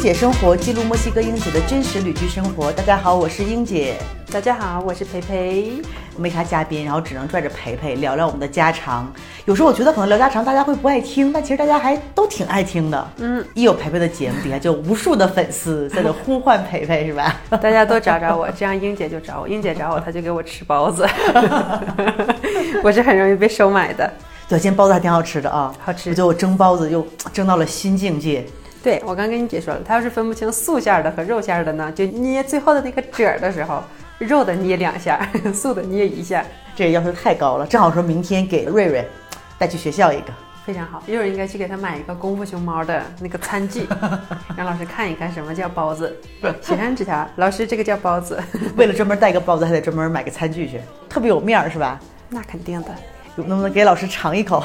姐生活记录墨西哥英姐的真实旅居生活。大家好，我是英姐。大家好，我是培培。没啥嘉宾，然后只能拽着培培聊聊我们的家常。有时候我觉得可能聊家常大家会不爱听，但其实大家还都挺爱听的。嗯，一有培培的节目，底下就无数的粉丝在那呼唤培培，是吧？大家都找找我，这样英姐就找我，英姐找我，她就给我吃包子。我是很容易被收买的。对，今天包子还挺好吃的啊，好吃。我觉得我蒸包子又蒸到了新境界。对，我刚跟你姐说了，她要是分不清素馅的和肉馅的呢，就捏最后的那个褶的时候。肉的捏两下，素的捏一下，这要求太高了。正好说明天给瑞瑞带去学校一个，非常好。一会儿应该去给他买一个功夫熊猫的那个餐具，让老师看一看什么叫包子。写上纸条，老师这个叫包子。为了专门带个包子，还得专门买个餐具去，特别有面儿是吧？那肯定的。能不能给老师尝一口？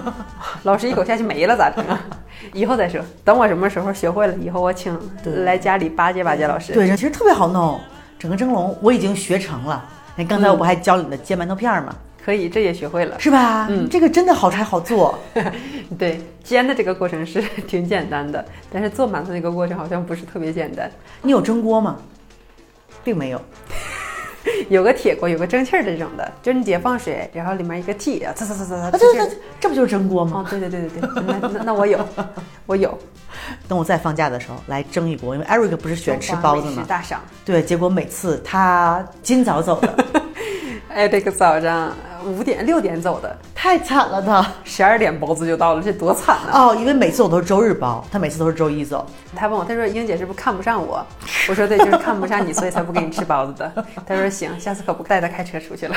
老师一口下去没了咋整啊？以后再说。等我什么时候学会了，以后我请来家里巴结巴结老师。对，其实特别好弄。整个蒸笼我已经学成了，那刚才我不还教你的煎馒头片吗？可以，这也学会了，是吧？嗯，这个真的好拆好做。对，煎的这个过程是挺简单的，但是做馒头那个过程好像不是特别简单。你有蒸锅吗？并没有，有个铁锅，有个蒸汽儿的这种的，就是你底下放水，然后里面一个屉，呲呲呲呲呲，这这这不就是蒸锅吗？哦，对对对对对，那那那我有，我有。等我再放假的时候来蒸一锅，因为 Eric 不是喜欢吃包子吗？大赏。对，结果每次他今早走的，，Eric 早上五点六点走的，太惨了他，十二点包子就到了，这多惨啊！哦，因为每次我都是周日包，他每次都是周一走。他问我，他说英姐是不是看不上我？我说对，就是看不上你，所以才不给你吃包子的。他说行，下次可不带他开车出去了。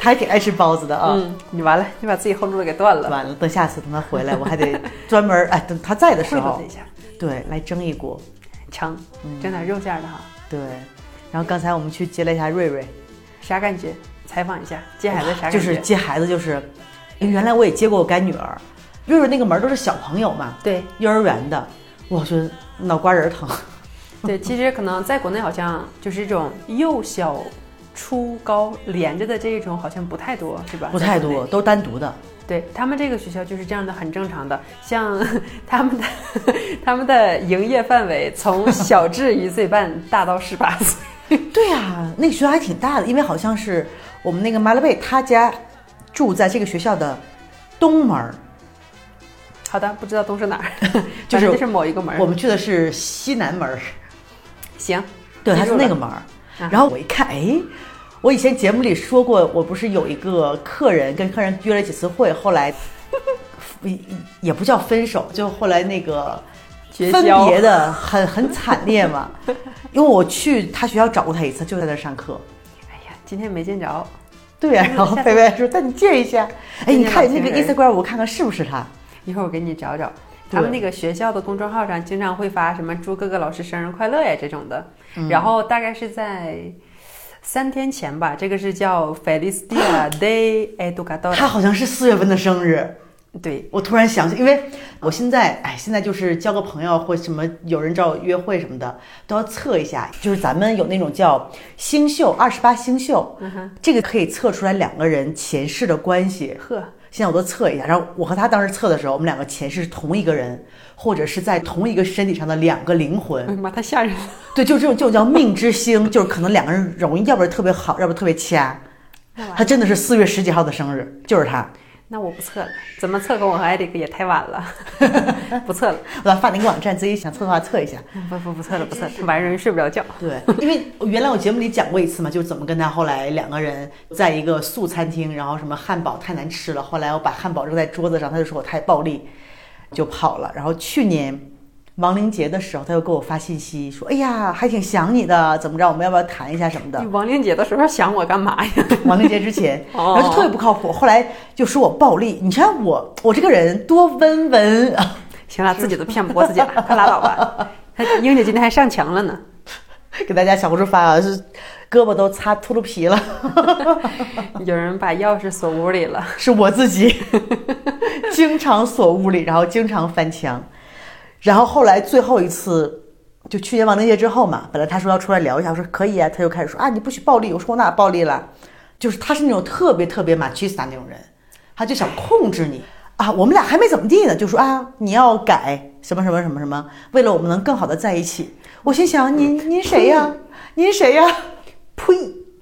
他还挺爱吃包子的啊。嗯，你完了，你把自己后路给断了。完了，等下次等他回来，我还得 专门哎，等他在的时候，对，来蒸一锅，成，蒸点肉馅的哈。对，然后刚才我们去接了一下瑞瑞，啥感觉？采访一下，接孩子啥感觉？就是接孩子，就是原来我也接过我干女儿，瑞瑞那个门都是小朋友嘛，对，幼儿园的，我说脑瓜仁疼。对，其实可能在国内好像就是这种幼小。初高连着的这一种好像不太多，是吧？不太多，都单独的。对他们这个学校就是这样的，很正常的。像 他们的 他们的营业范围从小至一岁半，大到十八岁。对呀，那个学校还挺大的，因为好像是我们那个马勒贝他家住在这个学校的东门。好的，不知道东是哪儿，就是就是某一个门。我们去的是西南门。行，对，他是那个门。然后我一看，哎，我以前节目里说过，我不是有一个客人跟客人约了几次会，后来也 也不叫分手，就后来那个分别的很很惨烈嘛。因为我去他学校找过他一次，就在那上课。今天没见着。对呀，然后菲菲说带你见一下。哎，你看那个 Instagram，我看看是不是他。一会儿我给你找找，他们那个学校的公众号上经常会发什么祝各个老师生日快乐呀这种的。然后大概是在三天前吧，这个是叫 Feliz Dia de Educador。他好像是四月份的生日。对，我突然想起，因为我现在，哎，现在就是交个朋友或什么，有人找我约会什么的，都要测一下。就是咱们有那种叫星宿二十八星宿，这个可以测出来两个人前世的关系。呵。现在我都测一下，然后我和他当时测的时候，我们两个前世是同一个人，或者是在同一个身体上的两个灵魂。妈，太吓人了！对，就这种，就叫命之星，就是可能两个人容易，要不然特别好，要不然特别掐。他真的是四月十几号的生日，就是他。那我不测了，怎么测跟我和艾迪克也太晚了，不测了。我发那个网站，自己想测的话测一下。不不不测了，不测了，晚上容易睡不着觉。对，因为原来我节目里讲过一次嘛，就是怎么跟他后来两个人在一个素餐厅，然后什么汉堡太难吃了，后来我把汉堡扔在桌子上，他就说我太暴力，就跑了。然后去年。亡灵节的时候，他又给我发信息说：“哎呀，还挺想你的，怎么着？我们要不要谈一下什么的？” 亡灵节的时候想我干嘛呀？亡灵节之前，然后就特别不靠谱。后来就说我暴力，你看我，我这个人多温文。行了，自己都骗不过自己了，快拉倒吧。英姐今天还上墙了呢，给大家小红书发啊，是胳膊都擦秃噜皮了。有人把钥匙锁屋里了，是我自己，经常锁屋里，然后经常翻墙。然后后来最后一次，就去年亡灵节之后嘛，本来他说要出来聊一下，我说可以啊，他就开始说啊，你不许暴力，我说我哪暴力了？就是他是那种特别特别马奇斯塔那种人，他就想控制你啊。我们俩还没怎么地呢，就说啊，你要改，什么什么什么什么，为了我们能更好的在一起。我心想，您您谁呀？您谁呀？呸！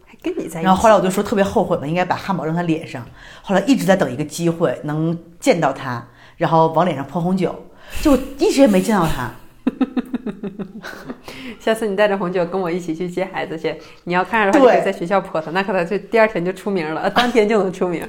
还跟你在一起？然后后来我就说特别后悔嘛，应该把汉堡扔他脸上。后来一直在等一个机会能见到他，然后往脸上泼红酒，就一直也没见到他。下次你带着红酒跟我一起去接孩子去，你要看着他就可以在学校泼他，那可能就第二天就出名了，当天就能出名，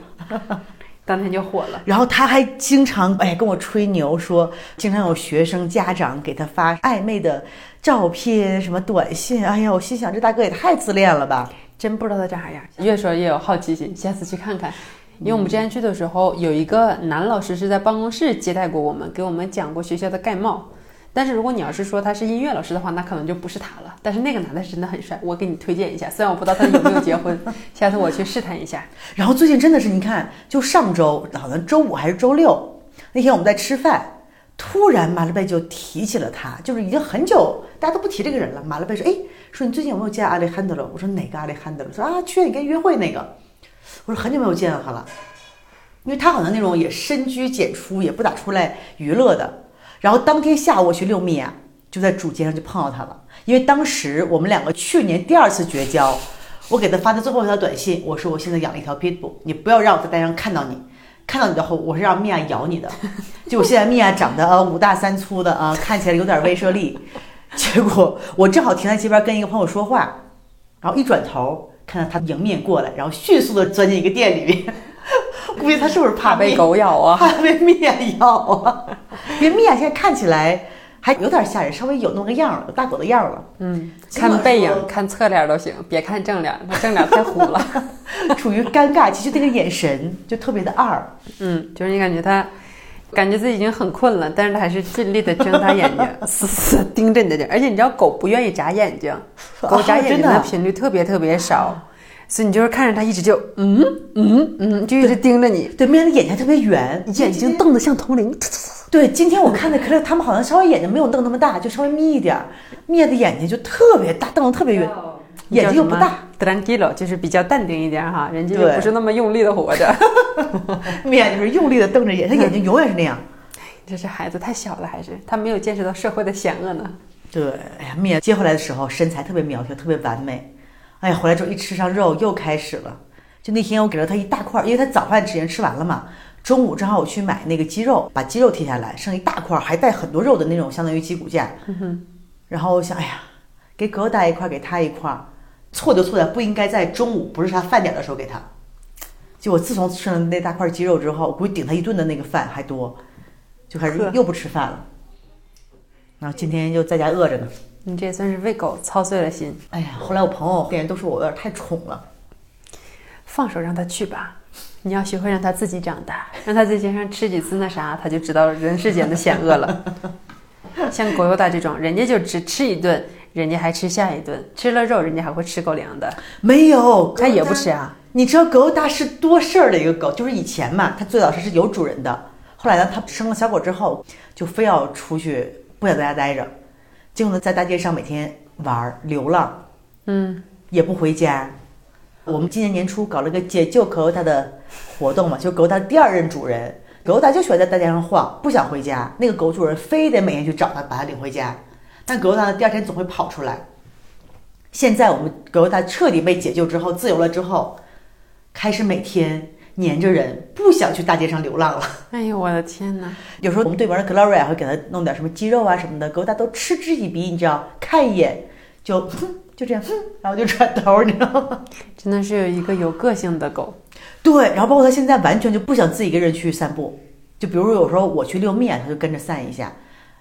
当天就火了。然后他还经常哎跟我吹牛说，经常有学生家长给他发暧昧的照片、什么短信。哎呀，我心想这大哥也太自恋了吧！真不知道他长啥样，越说越有好奇心，下次去看看。因为我们之前去的时候，有一个男老师是在办公室接待过我们，给我们讲过学校的概貌。但是如果你要是说他是音乐老师的话，那可能就不是他了。但是那个男的是真的很帅，我给你推荐一下。虽然我不知道他有没有结婚，下次我去试探一下。然后最近真的是，你看，就上周好像周五还是周六那天我们在吃饭，突然马勒贝就提起了他，就是已经很久大家都不提这个人了。马勒贝说：“哎，说你最近有没有见阿里汉德勒？”我说：“哪个阿里汉德勒？”说：“啊，去你跟约会那个。”我说：“很久没有见到他了，因为他好像那种也深居简出，也不咋出来娱乐的。”然后当天下午我去遛米娅，就在主街上就碰到他了。因为当时我们两个去年第二次绝交，我给他发的最后一条短信，我说我现在养了一条 pitbull，你不要让我在街上看到你，看到你的后我是让米娅咬你的。就我现在米娅长得呃五大三粗的啊，看起来有点威慑力。结果我正好停在街边跟一个朋友说话，然后一转头看到他迎面过来，然后迅速的钻进一个店里面。估计他是不是怕被狗咬啊？怕被面咬啊？因为面现在看起来还有点吓人，稍微有那么个样了，大狗的样了。嗯，看背影、看侧脸都行，别看正脸，他正脸太虎了，处于尴尬。其实那个眼神就特别的二。嗯，就是你感觉他，感觉自己已经很困了，但是他还是尽力的睁大眼睛，死死盯着你的眼。而且你知道，狗不愿意眨眼睛，狗眨眼睛的频率特别特别少。所以你就是看着它一直就嗯嗯嗯，就一直盯着你。对，米娅的眼睛特别圆，眼睛瞪得像铜铃。对，今天我看的可是他们好像稍微眼睛没有瞪那么大，就稍微眯一点儿。米娅的眼睛就特别大，瞪得特别圆，眼睛又不大。Tranquilo，就是比较淡定一点哈，人家就不是那么用力的活着。米娅就是用力的瞪着眼，他眼睛永远是那样。这是孩子太小了，还是他没有见识到社会的险恶呢？对，哎呀，面接回来的时候身材特别苗条，特别完美。哎呀，回来之后一吃上肉又开始了。就那天我给了他一大块，因为他早饭之前吃完了嘛。中午正好我去买那个鸡肉，把鸡肉剔下来，剩一大块，还带很多肉的那种，相当于鸡骨架。然后我想，哎呀，给狗带一块，给他一块，错就错在不应该在中午，不是他饭点的时候给他。就我自从吃了那大块鸡肉之后，我估计顶他一顿的那个饭还多，就开始又不吃饭了。然后今天就在家饿着呢。你这也算是为狗操碎了心。哎呀，后来我朋友店人都说我有点太宠了，放手让它去吧。你要学会让它自己长大，让它在街上吃几次那啥，它就知道人世间的险恶了。像狗友大这种，人家就只吃一顿，人家还吃下一顿，吃了肉，人家还会吃狗粮的。没有，它也不吃啊。你知道狗友大是多事儿的一个狗，就是以前嘛，它最早是是有主人的，后来呢，它生了小狗之后，就非要出去，不想在家待着。结果呢，在大街上每天玩流浪，嗯，也不回家。我们今年年初搞了个解救狗狗大的活动嘛，就狗大第二任主人，狗大就喜欢在大街上晃，不想回家。那个狗主人非得每天去找它，把它领回家。但狗大第二天总会跑出来。现在我们狗大彻底被解救之后，自由了之后，开始每天。黏着人，不想去大街上流浪了。哎呦，我的天哪！有时候我们对门的 Gloria 会给他弄点什么鸡肉啊什么的，狗大都嗤之以鼻，你知道？看一眼就哼，就这样哼，然后就转头，你知道吗？真的是有一个有个性的狗。对，然后包括他现在完全就不想自己一个人去散步，就比如说有时候我去遛面，他就跟着散一下，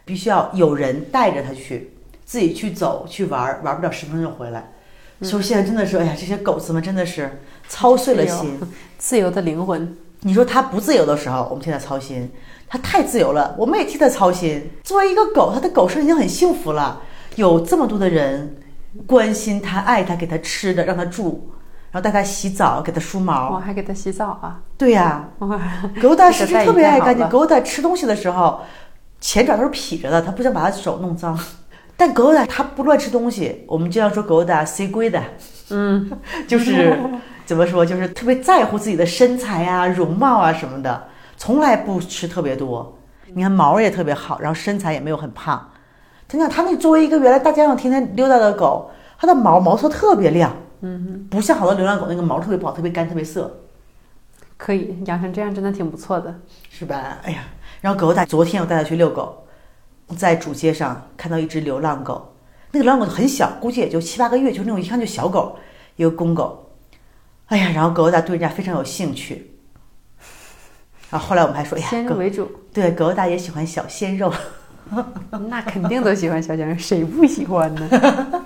必须要有人带着它去，自己去走去玩，玩不了十分钟就回来。所以现在真的是，哎呀，这些狗子们真的是操碎了心。自由 的灵魂，你说它不自由的时候，我们替它操心；它太自由了，我们也替它操心。作为一个狗，它的狗生已经很幸福了，有这么多的人关心它、爱它、给它吃的、让它住，然后带它洗澡、给它梳毛。我还给它洗澡啊？对呀，狗大是特别爱干净。狗大吃东西的时候，前爪都是劈着的，它不想把它手弄脏。但狗仔它不乱吃东西，我们经常说狗大 C 规的，嗯，就是。怎么说？就是特别在乎自己的身材啊、容貌啊什么的，从来不吃特别多。你看毛也特别好，然后身材也没有很胖。真的，它那作为一个原来大街上天天溜达的狗，它的毛毛色特别亮，嗯不像好多流浪狗那个毛特别不好，特别干，特别涩，可以养成这样真的挺不错的。是吧？哎呀，然后狗大，昨天我带它去遛狗，在主街上看到一只流浪狗，那个流浪狗很小，估计也就七八个月，就是那种一看就小狗，一个公狗。哎呀，然后狗大对人家非常有兴趣。然后后来我们还说，哎呀，先入为主，对狗大也喜欢小鲜肉，那肯定都喜欢小鲜肉，谁不喜欢呢？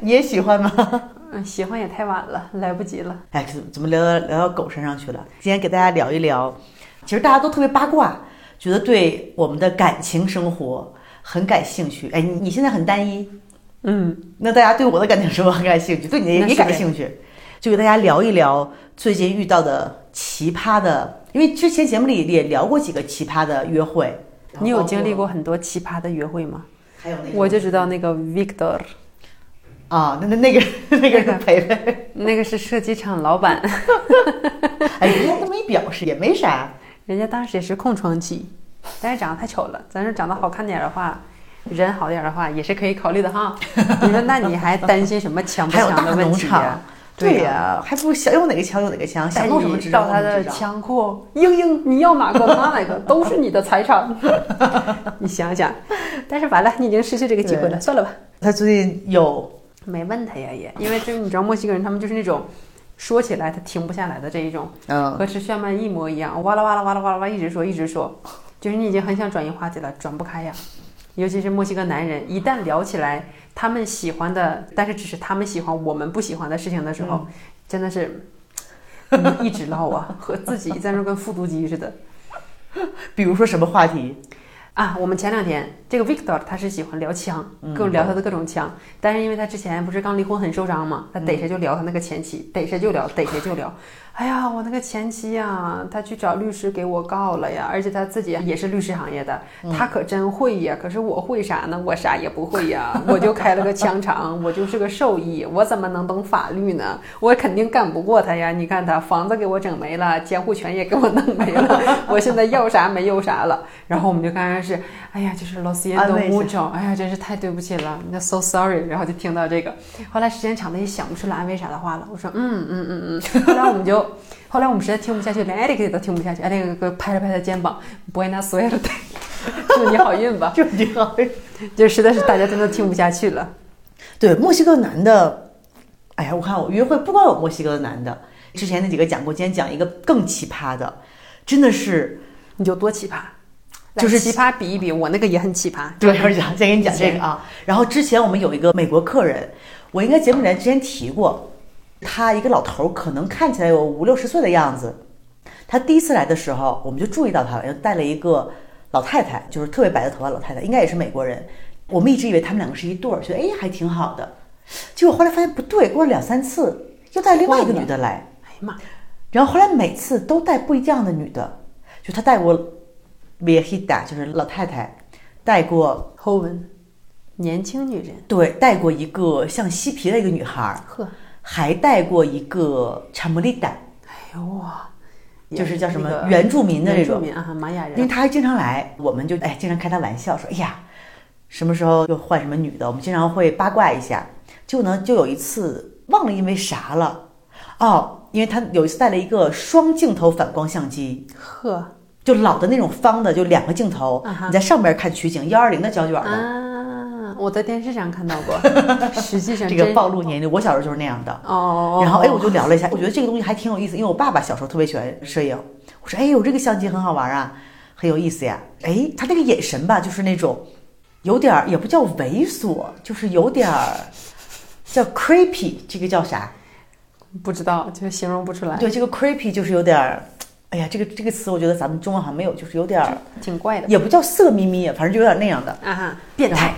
你也喜欢吗？嗯，喜欢也太晚了，来不及了。哎，怎怎么聊到聊到狗身上去了？今天给大家聊一聊，其实大家都特别八卦，觉得对我们的感情生活很感兴趣。哎，你你现在很单一，嗯，那大家对我的感情生活很感兴趣，对你的也感兴趣，就给大家聊一聊最近遇到的奇葩的，因为之前节目里也聊过几个奇葩的约会。你有经历过很多奇葩的约会吗？还有那个我就知道那个 Victor，啊，那那 那个那个是培培，那个是射击场老板，哎，人家都没表示，也没啥。人家当时也是空窗期，但是长得太丑了。咱说长得好看点儿的话，人好点儿的话，也是可以考虑的哈。你说那你还担心什么强不还有大强的问题呀？对呀、呀、还不如想用哪个枪用哪个枪，想用什么你支招到他的枪库，英英，你要哪个拿哪个，都是你的财产。你想想，但是完了，你已经失去这个机会了，算了吧。他最近有没问他呀也，因为这你知道墨西哥人他们就是那种说起来他停不下来的这一种，嗯和吃炫曼一模一样，哇啦哇啦哇啦哇啦哇一直说一直说，就是你已经很想转移话题了，转不开呀。尤其是墨西哥男人，一旦聊起来他们喜欢的，但是只是他们喜欢我们不喜欢的事情的时候，真的是嗯 一直唠啊，和自己在那跟复读机似的。比如说什么话题？啊，我们前两天这个 Victor 他是喜欢聊枪，各聊他的各种枪，但是因为他之前不是刚离婚很受伤嘛，他逮谁就聊他那个前妻，逮谁就聊，逮谁就聊。哎呀，我那个前妻呀，他去找律师给我告了呀，而且他自己也是律师行业的，他可真会呀。可是我会啥呢？我啥也不会呀，我就开了个枪厂，我就是个兽医，我怎么能懂法律呢？我肯定干不过他呀。你看他房子给我整没了，监护权也给我弄没了，我现在要啥没有啥了。然后我们就刚开始，哎呀，就是安 siento 慰一下 mucho，哎呀，真是太对不起了，那 so sorry。然后就听到这个，后来时间长了也想不出来安慰啥的话了。我说嗯嗯嗯嗯。后来我们就，后来我们实在听不下去，连艾利克也都听不下去，艾利克拍了拍他肩膀，buena suerte，祝你好运吧。祝你好运。就实在是大家真的听不下去了。对，墨西哥男的，哎呀，我看我约会不光有墨西哥的男的，之前那几个讲过，今天讲一个更奇葩的，真的是，你就多奇葩？就是奇葩比一比，我那个也很奇葩。对，我讲，先给你讲这个啊。然后之前我们有一个美国客人，我应该节目里之前提过，他一个老头儿，可能看起来有五六十岁的样子。他第一次来的时候，我们就注意到他了，又带了一个老太太，就是特别白的头发老太太，应该也是美国人。我们一直以为他们两个是一对儿，觉得哎还挺好的。结果后来发现不对，过了两三次又带另外一个女的来，哎呀妈，然后后来每次都带不一样的女的，就他带过 viejita，就是老太太，带过 Hoven，，年轻女人，对，带过一个像嬉皮的一个女孩儿，呵，还带过一个查莫利达，哎呦哇，就是叫什么原住民的那种，啊，玛雅人，因为他还经常来，我们就哎经常开他玩笑说，哎呀，什么时候又换什么女的，我们经常会八卦一下。就呢，就有一次忘了因为啥了，哦，因为他有一次带了一个双镜头反光相机，呵。就老的那种方的，就两个镜头，你在上边看取景，幺二零的胶卷的。啊，我在电视上看到过，实际上这个暴露年龄，我小时候就是那样的。哦，然后哎，我就聊了一下，我觉得这个东西还挺有意思，因为我爸爸小时候特别喜欢摄影。我说哎呦，这个相机很好玩啊，很有意思呀。哎，他那个眼神吧，就是那种有点儿也不叫猥琐，就是有点儿叫 creepy，这个叫啥？不知道，就形容不出来，对，这个 creepy 就是有点儿，哎呀，这个这个词我觉得咱们中文好像没有，就是有点儿，挺怪的也不叫色眯眯，反正就有点那样的。啊哈，变态，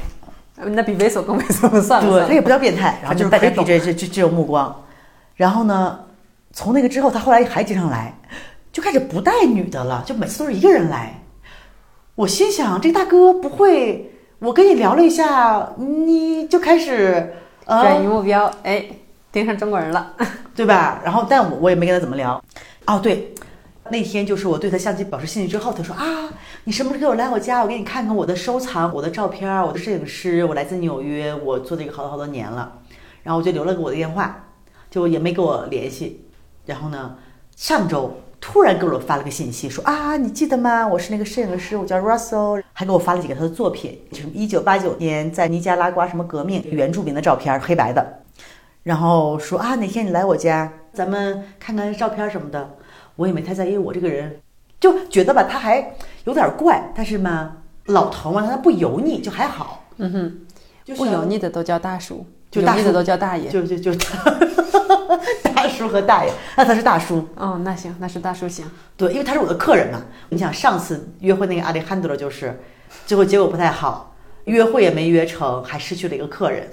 那比猥琐更猥琐，算了对，算了，他也不叫变态，然后就是反正大家 creepy 这这这这种目光。然后呢，从那个之后，他后来还经常来，就开始不带女的了，就每次都是一个人来。我心想，这大哥不会，我跟你聊了一下，你就开始呃，转移目标，哎，盯上中国人了，对吧？然后，但我我也没跟他怎么聊。哦，对，那天就是我对他相机表示兴趣之后，他说啊，你什么时候来我家？我给你看看我的收藏，我的照片，我的摄影师，我来自纽约，我做这个好多好多年了。然后我就留了个我的电话，就也没跟我联系。然后呢，上周突然给我发了个信息，说啊，你记得吗？我是那个摄影师，我叫 Russell，还给我发了几个他的作品，什么一九八九年在尼加拉瓜什么革命原住民的照片，黑白的。然后说啊，哪天你来我家，咱们看看照片什么的。我也没太在意，我这个人就觉得吧，他还有点怪，但是嘛，老头嘛，他不油腻，就还好。嗯哼，不油腻的都叫大叔，就油腻的都叫大爷。就就就 大叔和大爷，那他是大叔。哦，那行，那是大叔行。对，因为他是我的客人嘛。你想上次约会那个阿里汉德罗就是，最后结果不太好，约会也没约成，还失去了一个客人。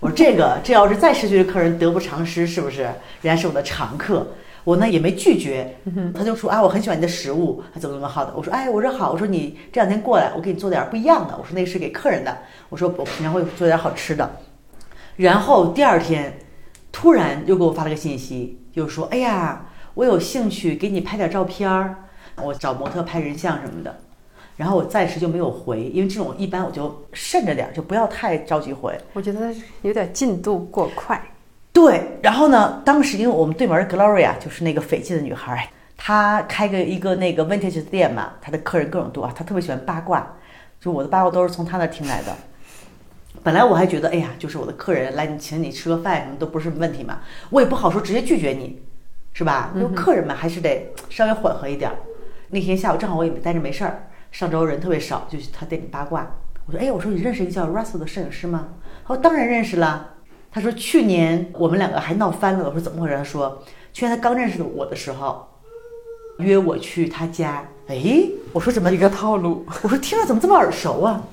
我说这个，这要是再失去的客人得不偿失，是不是？人家是我的常客。我呢也没拒绝，他就说啊，我很喜欢你的食物，怎么怎么好的。我说哎，我说好，我说你这两天过来，我给你做点不一样的。我说那是给客人的，我说我平常会做点好吃的。然后第二天，突然又给我发了个信息，就说哎呀，我有兴趣给你拍点照片儿，我找模特拍人像什么的。然后我暂时就没有回，因为这种一般我就慎着点，就不要太着急回。我觉得有点进度过快。对，然后呢？当时因为我们对门 Gloria 就是那个斐济的女孩，她开个一个那个 Vintage 店嘛，她的客人各种多，她特别喜欢八卦，就我的八卦都是从她那听来的。本来我还觉得，哎呀，就是我的客人来你请你吃个饭什么都不是什么问题嘛，我也不好说直接拒绝你，是吧？因为客人嘛还是得 稍微缓和一点。那天下午正好我也待着没事儿，上周人特别少，就去他店里八卦。我说，哎，我说你认识一个叫 Russell 的摄影师吗？他说当然认识了。他说：“去年我们两个还闹翻了。”我说：“怎么回事？”他说：“去年他刚认识我的时候，约我去他家。”哎，我说怎么一个套路？我说听着怎么这么耳熟啊？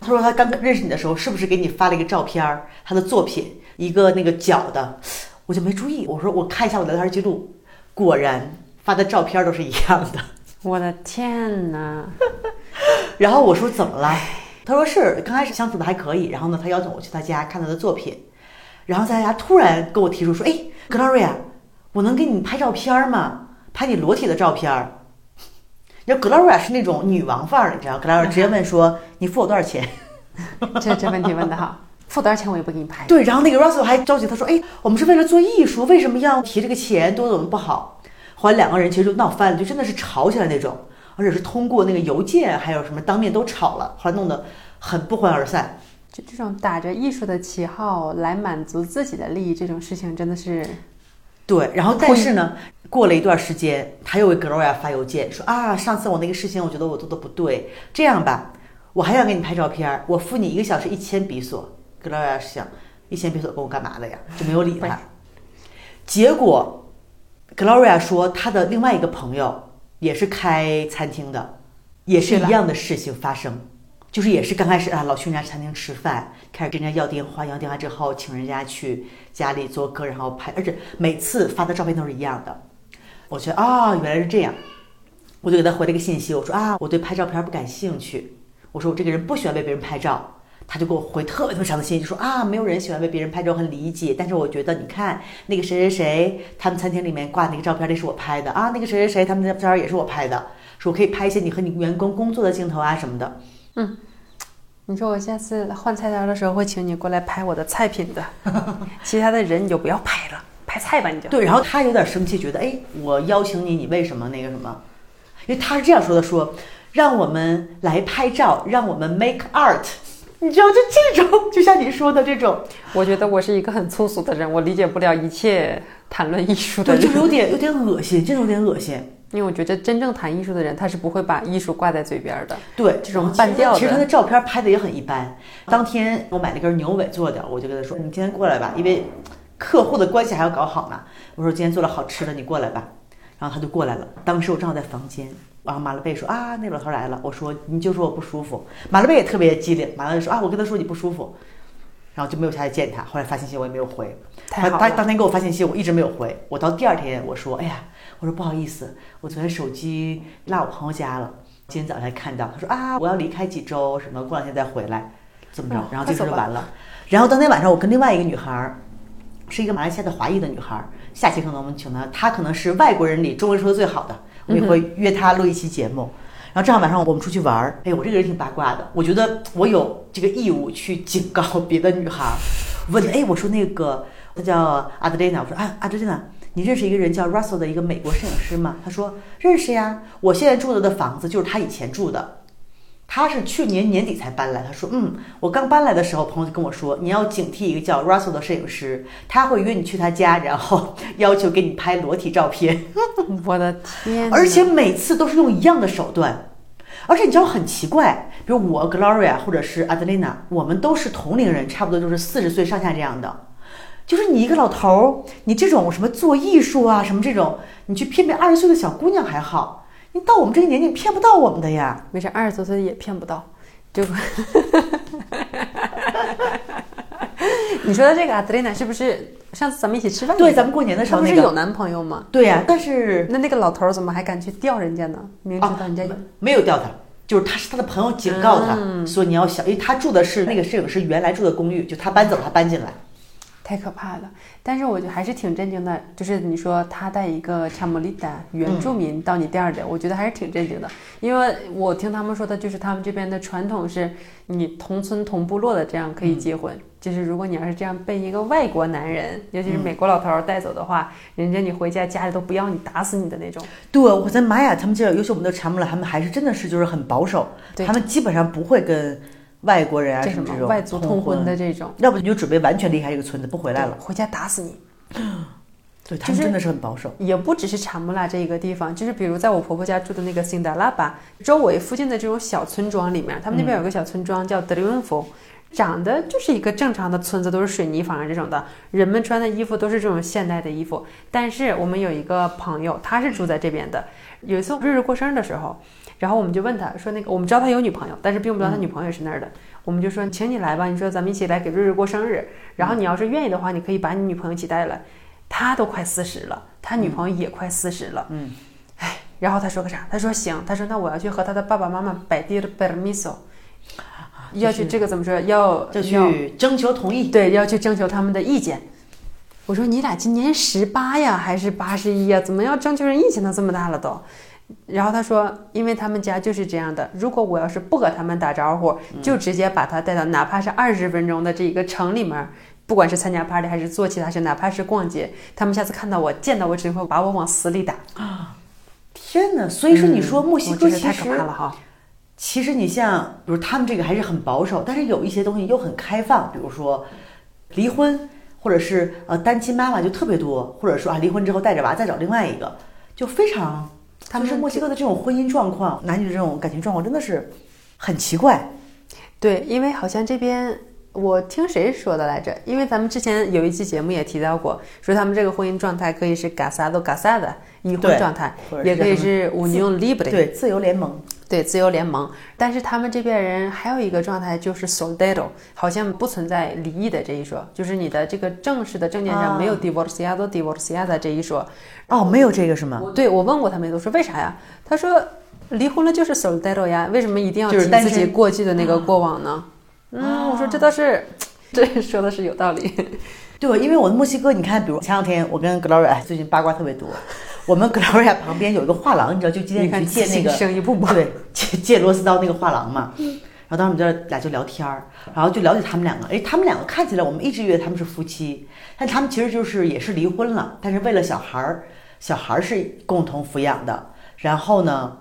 他说他刚认识你的时候，是不是给你发了一个照片，他的作品，一个那个脚的？我就没注意。我说我看一下我的聊天记录，果然发的照片都是一样的。我的天哪！然后我说怎么了？他说是刚开始相处的还可以，然后呢，他邀请我去他家看他的作品，然后在他家突然跟我提出说：“哎，Gloria，我能给你拍照片吗？拍你裸体的照片。”你知道 Gloria 是那种女王范儿，你知道？Gloria 直接问说：“你付我多少钱？”这这问题问的好，付多少钱我也不给你拍。对，然后那个 Russell 还着急，他说：“哎，我们是为了做艺术，为什么要提这个钱？多怎么不好？”后来两个人其实就闹翻了，就真的是吵起来那种。而且是通过那个邮件，还有什么当面都吵了，后来弄得很不欢而散。就这种打着艺术的旗号来满足自己的利益，这种事情真的是对。然后但是呢，过了一段时间，他又给 Gloria 发邮件说啊，上次我那个事情，我觉得我做的不对。这样吧，我还想给你拍照片，我付你一个小时一千比索。Gloria 想一千比索给我干嘛的呀？就没有理他。结果 Gloria 说他的另外一个朋友。也是开餐厅的，也是一样的事情发生，就是也是刚开始啊，老去人家餐厅吃饭，开始跟人家要电话，要电话之后请人家去家里做客，然后拍，而且每次发的照片都是一样的。我觉得啊，原来是这样，我就给他回了一个信息，我说啊，我对拍照片不感兴趣，我说我这个人不喜欢被别人拍照。他就给我回特别特别长的信息，就说啊，没有人喜欢被别人拍照，很理解。但是我觉得，你看那个谁谁谁，他们餐厅里面挂那个照片，那是我拍的啊。那个谁谁谁，他们的照片也是我拍的，说我可以拍一些你和你员工工作的镜头啊什么的。嗯，你说我下次换菜单的时候会请你过来拍我的菜品的，其他的人你就不要拍了，拍菜吧你就。对，然后他有点生气，觉得哎，我邀请你，你为什么那个什么？因为他是这样说的，说让我们来拍照，让我们 make art。你知道，就这种，就像你说的这种，我觉得我是一个很粗俗的人，我理解不了一切谈论艺术的人，就有点有点恶心，这种有点恶心。因为我觉得真正谈艺术的人，他是不会把艺术挂在嘴边的。对，这种半吊其实他的照片拍的也很一般。当天我买了根牛尾做的，我就跟他说：“你今天过来吧，因为客户的关系还要搞好呢。”我说：“今天做了好吃的，你过来吧。”然后他就过来了。当时我正好在房间。然后马勒贝说啊，那老头来了。我说你就说我不舒服。马勒贝也特别机灵，马勒贝说啊，我跟他说你不舒服，然后就没有下去见他。后来发信息我也没有回。他他当天给我发信息，我一直没有回。我到第二天我说，哎呀，我说不好意思，我昨天手机落我朋友家了，今天早上才看到。他说啊，我要离开几周，什么过两天再回来，怎么着？然后这事就完了。然后当天晚上我跟另外一个女孩是一个马来西亚的华裔的女孩。下期可能我们请她，她可能是外国人里中文说的最好的，我也会约他录一期节目。然后正好晚上我们出去玩儿，哎，我这个人挺八卦的，我觉得我有这个义务去警告别的女孩，问，哎，我说那个她叫阿德丽娜，我说啊，阿德丽娜。你认识一个人叫 Russell 的一个美国摄影师吗？他说认识呀。我现在住的的房子就是他以前住的，他是去年年底才搬来。他说，嗯，我刚搬来的时候，朋友就跟我说，你要警惕一个叫 Russell 的摄影师，他会约你去他家，然后要求给你拍裸体照片。我的天！而且每次都是用一样的手段，而且你知道很奇怪，比如我 Gloria 或者是 Adelina，我们都是同龄人，差不多就是四十岁上下这样的。就是你一个老头儿，你这种什么做艺术啊，什么这种，你去骗骗二十岁的小姑娘还好，你到我们这个年纪骗不到我们的呀。没事，二十多岁也骗不到。就，你说的这个阿德丽娜是不是上次咱们一起吃饭？对，咱们过年的时候那个。不是有男朋友吗？对呀，但是那那个老头儿怎么还敢去钓人家呢？明知道人家有，没有钓他，就是他是他的朋友警告他，说你要小，因为他住的是那个摄影师原来住的公寓，就他搬走，他搬进来。太可怕了，但是我觉得还是挺震惊的。就是你说他带一个查莫利达原住民到你店儿里，我觉得还是挺震惊的。因为我听他们说的，就是他们这边的传统是，你同村同部落的这样可以结婚。就是如果你要是这样被一个外国男人，尤其是美国老头带走的话，人家你回家家里都不要你，打死你的那种。对，我在玛雅他们这，尤其我们的查莫拉，他们还是真的是就是很保守，他们基本上不会跟。外国人啊，什么这种外族通婚的这种，要不你就准备完全离开这个村子，不回来了，回家打死你。对他们真的是很保守，也不只是查木拉这一个地方，就是比如在我婆婆家住的那个辛达拉巴周围附近的这种小村庄里面，他们那边有个小村庄叫德里温夫，长得就是一个正常的村子，都是水泥房啊这种的，人们穿的衣服都是这种现代的衣服。但是我们有一个朋友，他是住在这边的，有一次日日过生日的时候。然后我们就问他说：“那个，我们知道他有女朋友，但是并不知道他女朋友是那儿的。我们就说，请你来吧。你说咱们一起来给瑞瑞过生日。然后你要是愿意的话，你可以把你女朋友一起带来。他都快四十了，他女朋友也快四十了。嗯，哎，然后他说个啥？他说行。他说那我要去和他的爸爸妈妈摆地的 permiso，要去这个怎么说？要要去征求同意。对，要去征求他们的意见。我说你俩今年十八呀，还是八十一呀？怎么要征求人意见都？这么大了都。”然后他说，因为他们家就是这样的。如果我要是不和他们打招呼，就直接把他带到哪怕是二十分钟的这一个城里面，不管是参加 party 还是做其他事，哪怕是逛街，他们下次看到我，见到我，只会把我往死里打啊！天哪！所以说，你说墨西哥其实太可怕了哈。其实你像，比如他们这个还是很保守，但是有一些东西又很开放，比如说离婚，或者是呃单亲妈妈就特别多，或者说啊离婚之后带着娃再找另外一个，就非常。他们是墨西哥的这种婚姻状况，男女的这种感情状况真的是很奇怪。对，因为好像这边我听谁说的来着？因为咱们之前有一期节目也提到过，说他们这个婚姻状态可以是 gasado gasada 已婚状态，也可以是 union libre 对自由联盟。对自由联盟，但是他们这边人还有一个状态就是 soldado，好像不存在离异的这一说，就是你的这个正式的证件上没有 divorciado divorciada 这一说。哦，没有这个是吗？对，我问过他们，都说为啥呀？他说离婚了就是 soldado 呀，为什么一定要提自己过去的那个过往呢？嗯，我说这倒是，这说的是有道理。对，因为我的墨西哥，你看，比如前两天我跟 Gloria 最近八卦特别多。我们 Gloria 旁边有一个画廊，你知道，就今天你去借那个对借借螺丝刀那个画廊嘛。然后当时我们这俩就聊天儿，然后就了解他们两个。哎，他们两个看起来我们一直以为他们是夫妻，但他们其实就是也是离婚了，但是为了小孩儿，小孩儿是共同抚养的。然后呢，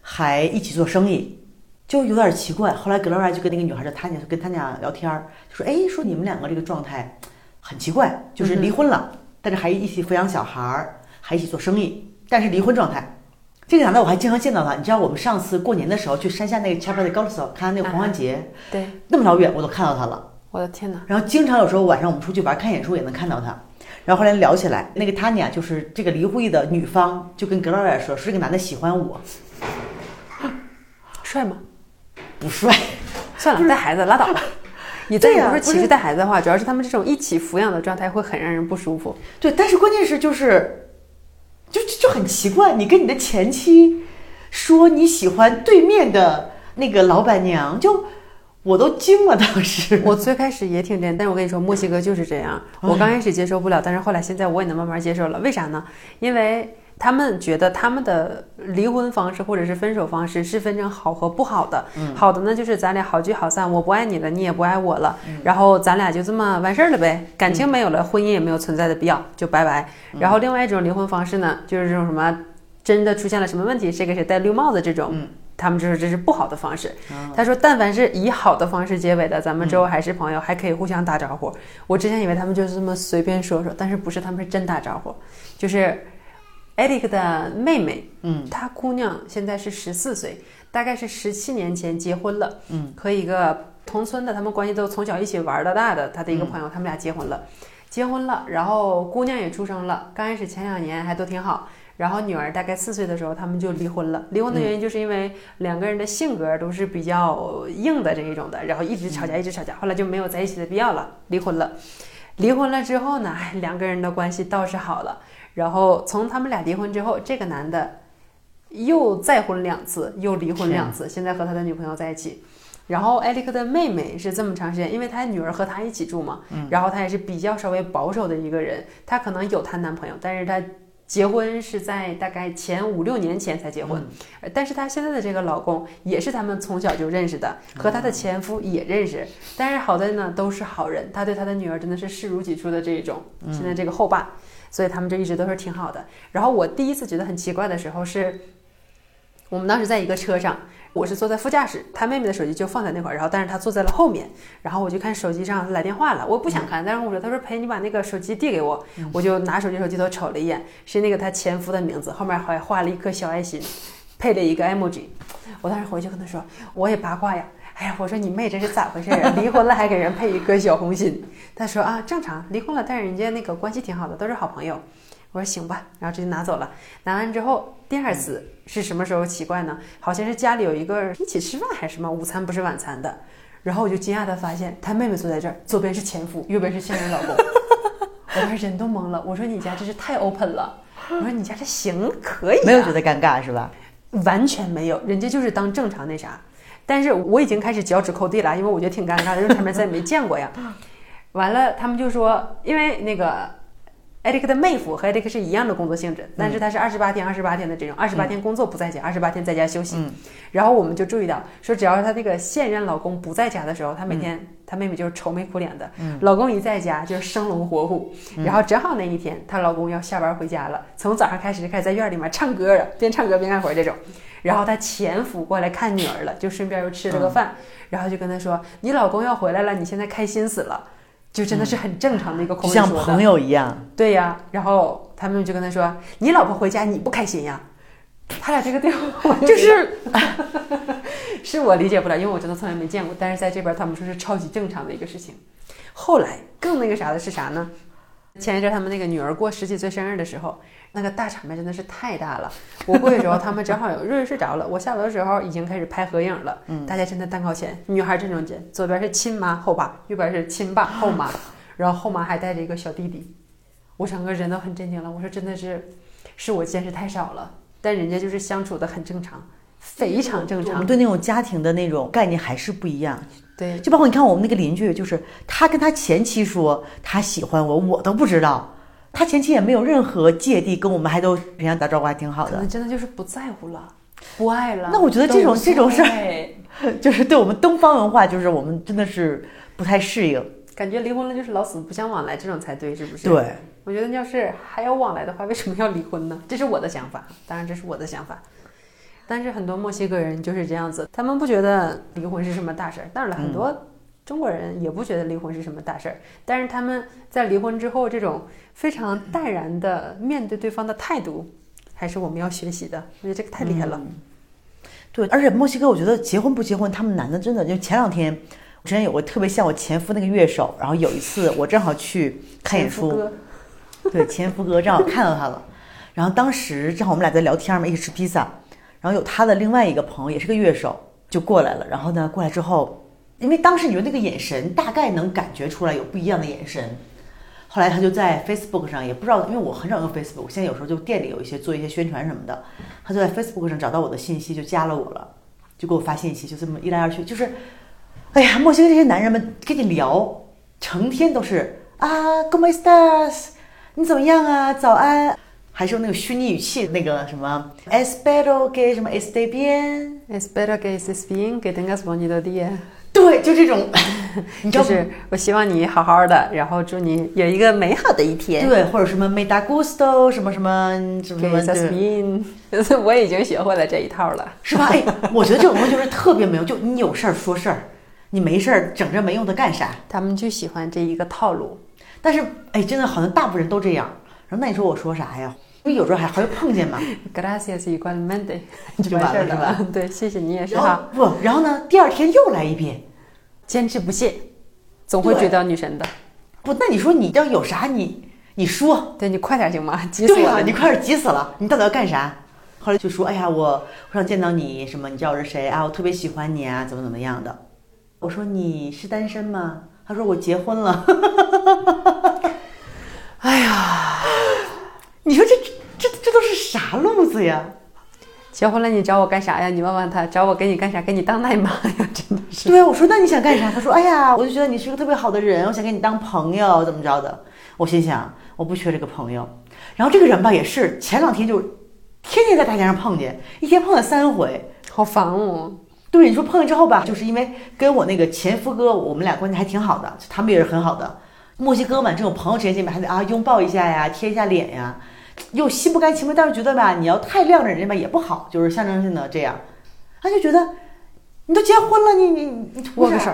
还一起做生意，就有点奇怪。后来 Gloria 就跟那个女孩叫 Tanya，跟 Tanya 聊天儿，就说：“哎，说你们两个这个状态很奇怪，就是离婚了，但是还一起抚养小孩儿。”还一起做生意，但是离婚状态。这个男的我还经常见到他。你知道我们上次过年的时候去山下那个 Chapel de g o s 看那个狂欢节，对，那么老远我都看到他了。我的天哪！然后经常有时候晚上我们出去玩看演出也能看到他。然后后来聊起来，那个 Tanya 就是这个离婚的女方，就跟 Gloria 说，说这个男的喜欢我。帅吗？不帅。算了，带孩子拉倒吧。你再不是歧视带孩子的话，主要是他们这种一起抚养的状态会很让人不舒服。对，但是关键是就是。就就就很奇怪，你跟你的前妻说你喜欢对面的那个老板娘，就我都惊了，当时。我最开始也挺真，但是我跟你说，墨西哥就是这样。我刚开始接受不了，但是后来现在我也能慢慢接受了。为啥呢？因为他们觉得他们的离婚方式或者是分手方式是分成好和不好的。好的呢，就是咱俩好聚好散，我不爱你了，你也不爱我了，然后咱俩就这么完事儿了呗，感情没有了，婚姻也没有存在的必要，就拜拜。然后另外一种离婚方式呢，就是这种什么真的出现了什么问题，谁给谁戴绿帽子这种。他们就说这是不好的方式。他说，但凡是以好的方式结尾的，咱们之后还是朋友，还可以互相打招呼。我之前以为他们就是这么随便说说，但是不是，他们是真打招呼。就是艾利克的妹妹，嗯，她姑娘现在是十四岁，大概是十七年前结婚了，嗯，和一个同村的，他们关系都从小一起玩到大的，他的一个朋友，他们俩结婚了，结婚了，然后姑娘也出生了，刚开始前两年还都挺好。然后女儿大概四岁的时候，他们就离婚了。离婚的原因就是因为两个人的性格都是比较硬的这一种的，然后一直吵架，一直吵架，后来就没有在一起的必要了，离婚了。离婚了之后呢，两个人的关系倒是好了。然后从他们俩离婚之后，这个男的又再婚两次，又离婚两次，现在和他的女朋友在一起。然后艾利克的妹妹是这么长时间，因为她女儿和她一起住嘛，然后她也是比较稍微保守的一个人，她可能有她男朋友，但是他。结婚是在大概前五六年前才结婚，但是她现在的这个老公也是他们从小就认识的，和她的前夫也认识。但是好在呢，都是好人，他对他的女儿真的是视如己出的这一种。现在这个后爸，所以他们就一直都是挺好的。然后我第一次觉得很奇怪的时候是，我们当时在一个车上。我是坐在副驾驶，他妹妹的手机就放在那块儿，然后但是他坐在了后面，然后我就看手机上来电话了，我不想看，但是我说他说陪你把那个手机递给我，我就拿手机手机头瞅了一眼，是那个他前夫的名字，后面还画了一颗小爱心，配了一个 emoji，我当时回去跟他说，我也八卦呀，哎呀，我说你妹这是咋回事啊？离婚了还给人配一颗小红心？他说啊，正常，离婚了，但是人家那个关系挺好的，都是好朋友。我说行吧，然后直接拿走了。拿完之后，第二次是什么时候奇怪呢？好像是家里有一个一起吃饭还是什么，午餐不是晚餐的。然后我就惊讶的发现，他妹妹坐在这儿，左边是前夫，右边是现任老公。我当时人都懵了。我说你家真是太 open 了。我说你家这行可以，没有觉得尴尬是吧？完全没有，人家就是当正常那啥。但是我已经开始脚趾抠地了，因为我觉得挺尴尬的，因为他们再也没见过呀。完了，他们就说，因为那个。艾利克的妹夫和艾利克是一样的工作性质，但是他是二十八天、二十八天的这种，二十八天工作不在家，二十八天在家休息。然后我们就注意到，说只要是他那个现任老公不在家的时候，她每天他妹妹就是愁眉苦脸的；老公一在家就是生龙活虎。然后正好那一天，她老公要下班回家了，从早上开始就开始在院里面唱歌了，边唱歌边干活这种。然后她前夫过来看女儿了，就顺便又吃了个饭，然后就跟她说：“你老公要回来了，你现在开心死了。”就真的是很正常的一个口气像朋友一样。对呀，然后他们就跟他说：“你老婆回家你不开心呀？”他俩这个对话就是，是我理解不了，因为我真的从来没见过。但是在这边他们说是超级正常的一个事情。后来更那个啥的是啥呢？前一阵他们那个女儿过十几岁生日的时候。那个大场面真的是太大了。我过去的时候，他们正好有瑞瑞睡着了。我下楼的时候已经开始拍合影了。嗯，大家站在蛋糕前，女孩正中间，左边是亲妈后爸，右边是亲爸后妈，然后后妈还带着一个小弟弟。我整个人都很震惊了。我说真的是，是我见识太少了。但人家就是相处的很正常，非常正常。我们对那种家庭的那种概念还是不一样。对，就包括你看我们那个邻居，就是他跟他前妻说他喜欢我，我都不知道。他前期也没有任何芥蒂，跟我们还都平常打招呼，还挺好的。可能真的就是不在乎了，不爱了。那我觉得这种这种事儿，就是对我们东方文化，就是我们真的是不太适应。感觉离婚了就是老死不相往来，这种才对，是不是？对。我觉得要是还要往来的话，为什么要离婚呢？这是我的想法，当然这是我的想法。但是很多墨西哥人就是这样子，他们不觉得离婚是什么大事儿。当然了，很多。中国人也不觉得离婚是什么大事儿，但是他们在离婚之后这种非常淡然的面对对方的态度，还是我们要学习的。我觉得这个太厉害了。对，而且墨西哥，我觉得结婚不结婚，他们男的真的就前两天，我之前有个特别像我前夫那个乐手，然后有一次我正好去看演出，对，前夫哥正好看到他了，然后当时正好我们俩在聊天嘛，一起吃披萨，然后有他的另外一个朋友也是个乐手就过来了，然后呢过来之后。因为当时你的那个眼神，大概能感觉出来有不一样的眼神。后来他就在 Facebook 上，也不知道，因为我很少用 Facebook，现在有时候就店里有一些做一些宣传什么的，他就在 Facebook 上找到我的信息，就加了我了，就给我发信息，就这么一来二去，就是哎呀，墨西哥这些男人们跟你聊，成天都是啊，Good My Stars 你怎么样啊？早安。还是用那个虚拟语气，那个什么，espero que 什么 esté bien，espero que estés bien，que tengas bonito día。对，就这种，就是我希望你好好的，然后祝你有一个美好的一天。对，或者什么 me da gusto，什么什么什么什么。bien，我已经学会了这一套了，是吧？哎，我觉得这种东西就是特别没用，就你有事儿说事儿，你没事儿整这没用的干啥？他们就喜欢这一个套路。但是，哎，真的好像大部分人都这样。然后那你说我说啥呀？因为有时候还还会碰见嘛，Gracias igualmente，就完事儿了。对，谢谢你也是哈。不，然后呢，第二天又来一遍，坚持不懈，总会追到女神的。不，那你说你要有啥你你说，对你快点行吗？急死我了！你快点急死了！你到底要干啥？后来就说，哎呀，我我想见到你，什么？你知道我是谁啊？我特别喜欢你啊，怎么怎么样的？我说你是单身吗？他说我结婚了。哎呀，你说这。这这都是啥路子呀？结婚了你找我干啥呀？你问问他，找我给你干啥？给你当奶妈呀？真的是。对啊，我说那你想干啥？他说，哎呀，我就觉得你是个特别好的人，我想跟你当朋友，怎么着的？我心想，我不缺这个朋友。然后这个人吧，也是前两天就天天在大街上碰见，一天碰了三回，好烦哦。对，你说碰见之后吧，就是因为跟我那个前夫哥，我们俩关系还挺好的，他们也是很好的。墨西哥嘛，这种朋友之间见面还得啊拥抱一下呀，贴一下脸呀。又心不甘情不愿，但是觉得吧，你要太晾着人家吧也不好，就是象征性的这样，他就觉得你都结婚了，你你你握个手，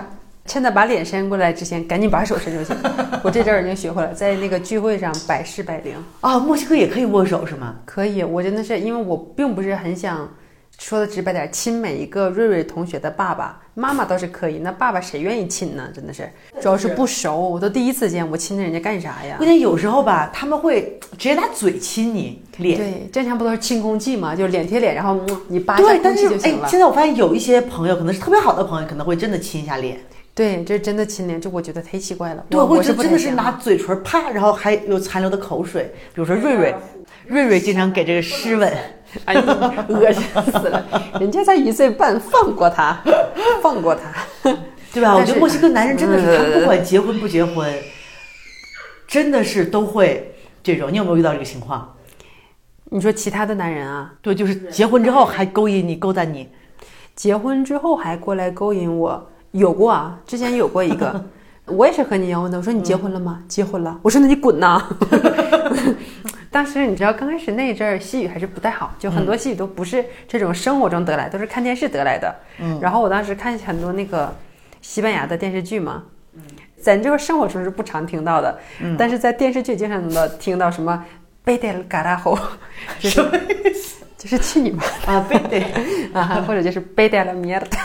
趁他把脸伸过来之前，赶紧把手伸出去。我这阵儿已经学会了，在那个聚会上百试百灵啊。墨西哥也可以握手是吗？可以，我真的是因为我并不是很想。说的直白点，亲每一个瑞瑞同学的爸爸妈妈倒是可以，那爸爸谁愿意亲呢？真的是，主要是不熟，我都第一次见，我亲人家干啥呀？关键有时候吧，他们会直接拿嘴亲你脸。对，正常不都是亲空气吗？就是脸贴脸，然后你扒下空气就行了。哎，现在我发现有一些朋友，可能是特别好的朋友，可能会真的亲一下脸。对，这真的亲脸，这我觉得忒奇怪了。对，我是真的是拿嘴唇啪，然后还有残留的口水。比如说瑞瑞，瑞瑞经常给这个湿吻。哎呀，恶心死了！人家才一岁半，放过他，放过他，对吧？我觉得墨西哥男人真的是，他不管结婚不结婚，真的是都会这种。你有没有遇到这个情况？你说其他的男人啊？对，就是结婚之后还勾引你、勾搭你，结婚之后还过来勾引我，有过啊？之前有过一个，我也是和你一样问的。我说你结婚了吗？结婚了。我说那你滚呐！当时你知道刚开始那一阵儿西语还是不太好，就很多西语都不是这种生活中得来，都是看电视得来的。嗯，然后我当时看很多那个西班牙的电视剧嘛，嗯，咱这个生活中是不常听到的，嗯，但是在电视剧经常能听到什么贝德嘎达吼，什么意思？就是去你妈啊贝德 啊，或者就是贝德了米尔达，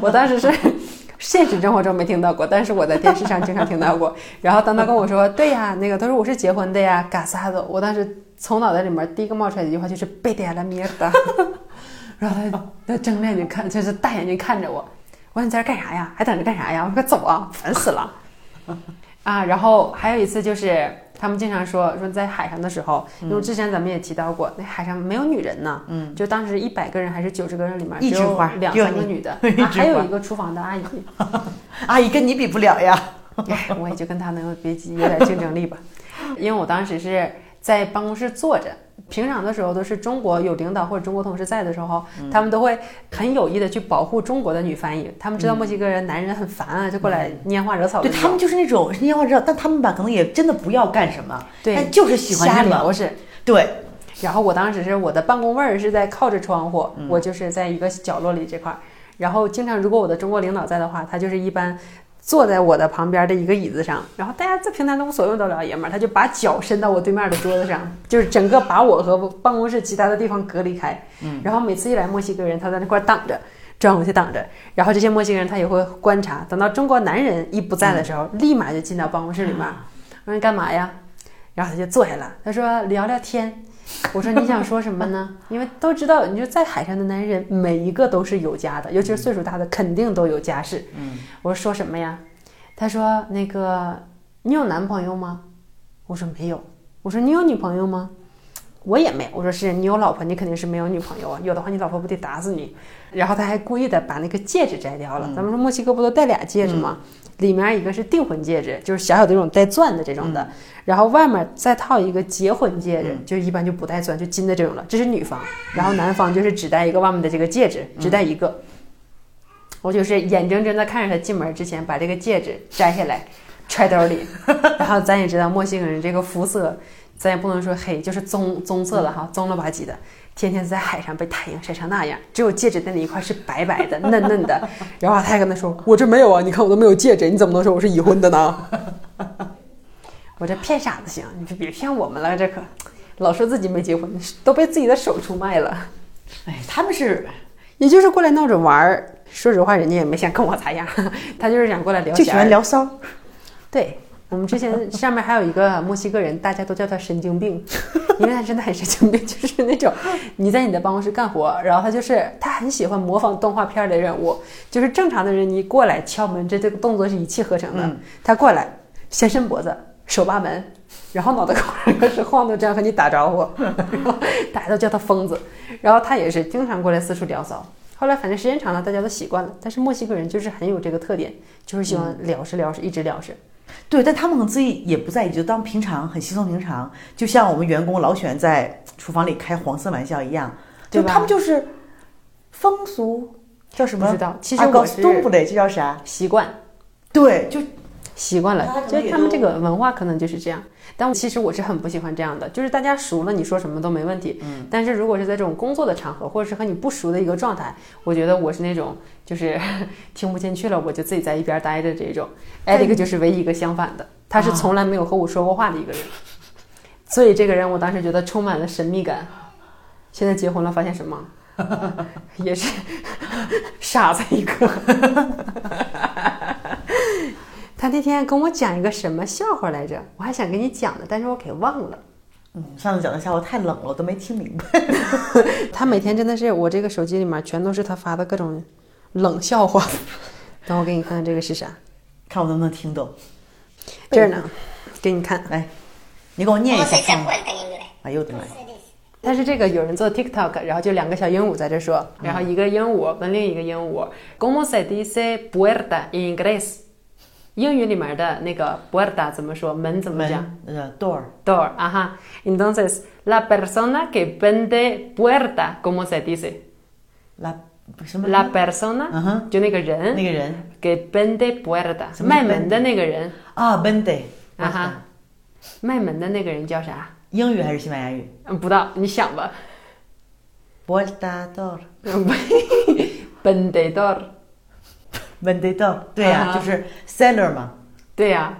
我当时是。现实生活中没听到过，但是我在电视上经常听到过。然后当他跟我说：“对呀，那个他说我是结婚的呀，嘎萨的。”我当时从脑袋里面第一个冒出来的一句话就是“被点了灭的”。然后他他睁着眼睛看，就是大眼睛看着我。我说：“你在这干啥呀？还等着干啥呀？”我说：“快走啊，烦死了。”啊，然后还有一次就是。他们经常说说在海上的时候，因为之前咱们也提到过，那海上没有女人呢。嗯，就当时一百个人还是九十个人里面，只有两三个女的，啊，还有一个厨房的阿姨。阿姨跟你比不了呀，我也就跟她能有别有点竞争力吧，因为我当时是在办公室坐着。平常的时候都是中国有领导或者中国同事在的时候，他们都会很有意的去保护中国的女翻译。他们知道墨西哥人男人很烦啊，就过来拈花惹草。对他们就是那种拈花惹草，但他们吧可能也真的不要干什么，对，就是喜欢瞎聊是。对，然后我当时是我的办公位儿是在靠着窗户，我就是在一个角落里这块儿。然后经常如果我的中国领导在的话，他就是一般。坐在我的旁边的一个椅子上，然后大家在平台都无所谓，都老爷们儿，他就把脚伸到我对面的桌子上，就是整个把我和办公室其他的地方隔离开。嗯，然后每次一来墨西哥人，他在那块挡着，转过去挡着。然后这些墨西哥人他也会观察，等到中国男人一不在的时候，立马就进到办公室里面。我说你干嘛呀？然后他就坐下了，他说聊聊天。我说你想说什么呢？因为都知道，你说在海上的男人每一个都是有家的，尤其是岁数大的，肯定都有家室。嗯，我说说什么呀？他说那个你有男朋友吗？我说没有。我说你有女朋友吗？我也没。我说是你有老婆，你肯定是没有女朋友啊，有的话你老婆不得打死你。然后他还故意的把那个戒指摘掉了。咱们说墨西哥不都戴俩戒指吗？里面一个是订婚戒指，就是小小的这种带钻的这种的，然后外面再套一个结婚戒指，就一般就不带钻，就金的这种了。这是女方，然后男方就是只戴一个外面的这个戒指，只戴一个。我就是眼睁睁的看着他进门之前把这个戒指摘下来，揣兜里。然后咱也知道墨西哥人这个肤色，咱也不能说黑，就是棕棕色的哈，棕了吧唧的。天天在海上被太阳晒成那样，只有戒指的那一块是白白的、嫩嫩的。然后他还跟他说：“我这没有啊，你看我都没有戒指，你怎么能说我是已婚的呢？” 我这骗傻子行，你就别骗我们了，这可老说自己没结婚，都被自己的手出卖了。哎，他们是，也就是过来闹着玩儿。说实话，人家也没想跟我咋样，他就是想过来聊。就喜欢聊骚。对。我们之前上面还有一个墨西哥人，大家都叫他神经病，因为他真的很神经病，就是那种你在你的办公室干活，然后他就是他很喜欢模仿动画片的人物，就是正常的人你过来敲门，这这个动作是一气呵成的，他过来先伸脖子，手扒门，然后脑袋瓜开始晃动，这样和你打招呼，然后大家都叫他疯子，然后他也是经常过来四处聊骚，后来反正时间长了，大家都习惯了，但是墨西哥人就是很有这个特点，就是喜欢聊是聊是一直聊是。对，但他们可能自己也不在意，就当平常很稀松平常，就像我们员工老喜欢在厨房里开黄色玩笑一样，就他们就是风俗叫什么？不知道，其实我是东部的，这叫啥？习惯。对，就习惯了，就他们这个文化可能就是这样。但其实我是很不喜欢这样的，就是大家熟了，你说什么都没问题。嗯。但是如果是在这种工作的场合，或者是和你不熟的一个状态，我觉得我是那种就是 听不进去了，我就自己在一边待着这种。艾迪克就是唯一一个相反的，他是从来没有和我说过话的一个人。所以这个人我当时觉得充满了神秘感。现在结婚了，发现什么？也是 傻子一个。他那天跟我讲一个什么笑话来着？我还想跟你讲的，但是我给忘了。嗯，上次讲的笑话太冷了，我都没听明白。他每天真的是我这个手机里面全都是他发的各种冷笑话。等我给你看看这个是啥，看我能不能听懂。这儿呢，给你看，来，你给我念一下。哎呦我的妈！但是这个有人做 TikTok，然后就两个小鹦鹉在这说，然后一个鹦鹉跟另一个鹦鹉，¿Cómo se dice puerta en inglés？英语里面的那个 puerta 怎么说？门怎么讲？呃，door。door，啊哈。Entonces la persona que vende puerta cómo se dice？la 什么？la persona，就那个人。那个人。que vende puerta，卖门的那个人。啊，vende。啊哈。卖门的那个人叫啥？英语还是西班牙语？嗯，不知道，你想吧。puerta vendedor，对呀，就是 seller 嘛。对呀，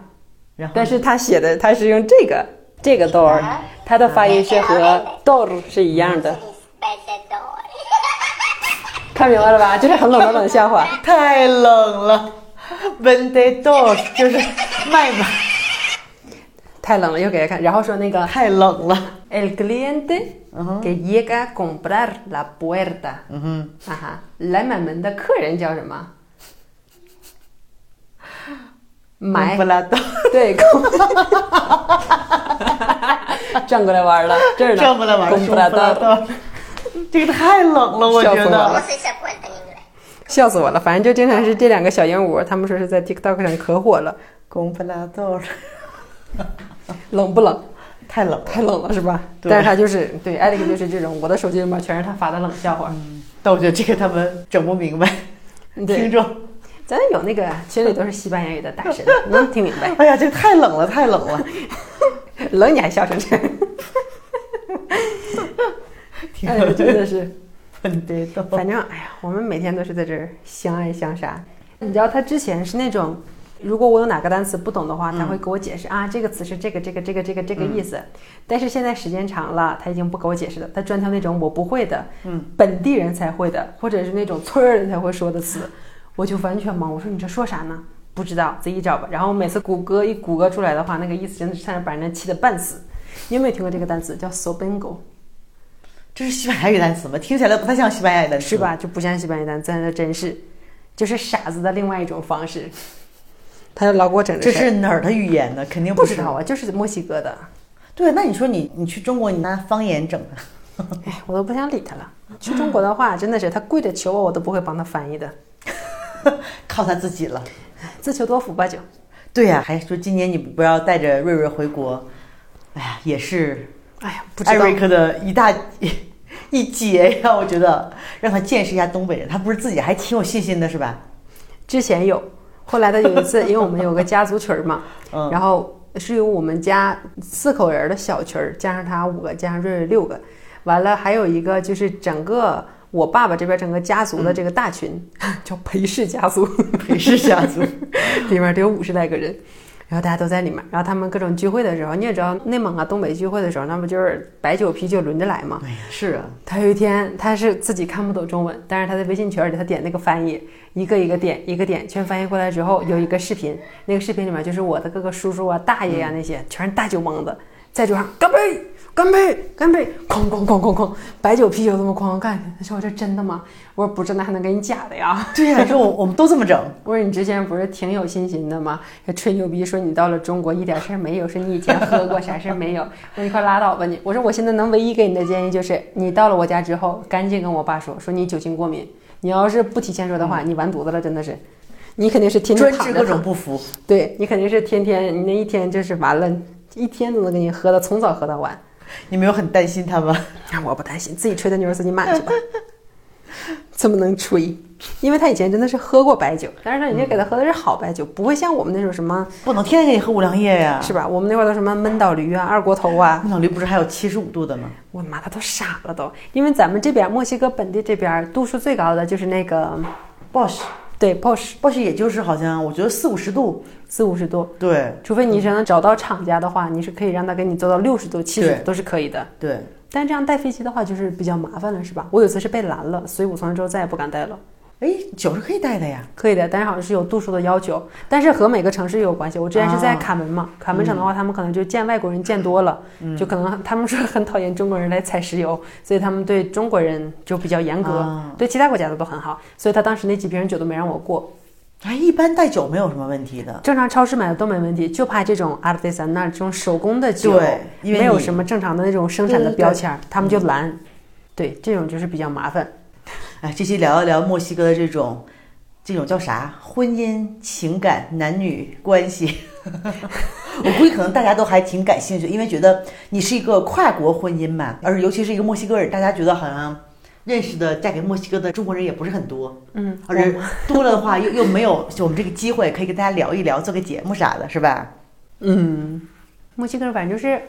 然后但是他写的他是用这个这个 door，他的发音是和 door 是一样的。看明白了吧？就是很冷的冷笑话。太冷了，vendedor 就是卖嘛。太冷了，又给他看，然后说那个太冷了。El cliente que llega a comprar la puerta，嗯哼，啊哈，来买门的客人叫什么？买。不拉倒，对，转过来玩了，这儿呢，转过来玩了，不拉倒，这个太冷了，我觉得，笑死我了。反正就经常是这两个小鹦鹉，他们说是在 TikTok 上可火了，公布拉倒，冷不冷？太冷，太冷了，是吧？但是他就是对艾利克就是这种，我的手机里面全是他发的冷笑话。但我觉得这个他们整不明白，听众。咱有那个群里都是西班牙语的大神，能听明白。哎呀，这个太冷了，太冷了，冷你还笑成这样，哎呀，真的是，很得逗。反正哎呀，我们每天都是在这儿相爱相杀。你知道他之前是那种，如果我有哪个单词不懂的话，他会给我解释啊，这个词是这个这个这个这个这个意思。但是现在时间长了，他已经不给我解释了，他专挑那种我不会的，嗯，本地人才会的，或者是那种村儿人才会说的词。我就完全懵，我说你这说啥呢？不知道，自己找吧。然后每次谷歌一谷歌出来的话，那个意思真的是差点把人家气得半死。你有没有听过这个单词叫 so bingo？这是西班牙语单词吗？听起来不太像西班牙语单词，是吧？就不像西班牙语单词，那真是，就是傻子的另外一种方式。他就老给我整这是哪儿的语言呢？肯定不知道啊，就是墨西哥的。对，那你说你你去中国，你拿方言整的，哎，我都不想理他了。去中国的话，真的是他跪着求我，我都不会帮他翻译的，靠他自己了。自求多福吧，就。对呀，还说今年你不要带着瑞瑞回国，哎呀，也是，哎呀，不知道艾瑞克的一大 一劫呀。我觉得让他见识一下东北人，他不是自己还挺有信心的，是吧？之前有，后来他有一次，因为我们有个家族群嘛，嗯然后是由我们家四口人的小群儿，加上他五个，加上瑞瑞六个，完了还有一个就是整个我爸爸这边整个家族的这个大群，叫裴氏家族，裴氏家族，里面得有五十来个人。然后大家都在里面，然后他们各种聚会的时候，你也知道，内蒙啊、东北聚会的时候，那不就是白酒、啤酒轮着来吗？哎呀，是啊，他有一天，他是自己看不懂中文，但是他在微信群里，他点那个翻译，一个一个点，一个点，全翻译过来之后，有一个视频，那个视频里面就是我的各个叔叔啊、大爷呀、那些，全是大酒蒙子，在桌上干杯，干杯，干杯，哐哐哐哐哐，白酒啤酒这么哐哐干。他说：“我这真的吗？”我说：“不是，那还能给你假的呀？”对呀、说我 我们都这么整，我说：“你之前不是挺有信心的吗？还吹牛逼说你到了中国一点事儿没有，说你以前喝过啥事儿没有。”我说：“你快拉倒吧你！”我说：“我现在能唯一给你的建议就是，你到了我家之后，赶紧跟我爸说，说你酒精过敏。你要是不提前说的话，你完犊子了，真的是。你肯定是天天各种，不服。对你肯定是天天，你那一天就是完了，一天都能给你喝的从早喝到晚。你没有很担心他吗？我不担心，自己吹的牛儿自己买去吧。这么能吹？因为他以前真的是喝过白酒，但是他，人家给他喝的是好白酒，不会像我们那种什么，不能天天给你喝五粮液呀。是吧？我们那块儿都什么闷倒驴啊、二锅头啊，闷倒驴不是还有七十五度的吗？我的妈，他都傻了都。因为咱们这边墨西哥本地这边度数最高的就是那个 Bosch 对 Bosch，Bosch 也就是好像我觉得四五十度，四五十度，对除非你是能找到厂家的话，你是可以让他给你做到六十度、七十度都是可以的。对，但这样带飞机的话，就是比较麻烦了，是吧？我有次是被拦了，所以我从那之后再也不敢带了。哎，酒是可以带的呀。可以的，但是好像是有度数的要求，但是和每个城市有关系。我之前是在啊卡门嘛，卡门城的话，他们可能就见外国人见多了，就可能 他们说很讨厌中国人来采石油，所以他们对中国人就比较严格，啊对其他国家的都很好。所以他当时那几瓶酒都没让我过，哎，一般带酒没有什么问题的。正常超市买的都没问题，就怕这种阿尔卑斯那这种手工的酒，对因为没有什么正常的那种生产的标签儿，他们就拦。对，这种就是比较麻烦。哎，这期聊一聊墨西哥的这种，这种叫啥？婚姻、情感、男女关系。我估计可能大家都还挺感兴趣，因为觉得你是一个跨国婚姻嘛，而尤其是一个墨西哥人，大家觉得好像认识的嫁给墨西哥的中国人也不是很多，嗯，而且多了的话又又没有就我们这个机会可以跟大家聊一聊，做个节目啥的，是吧？嗯，墨西哥人反正就是，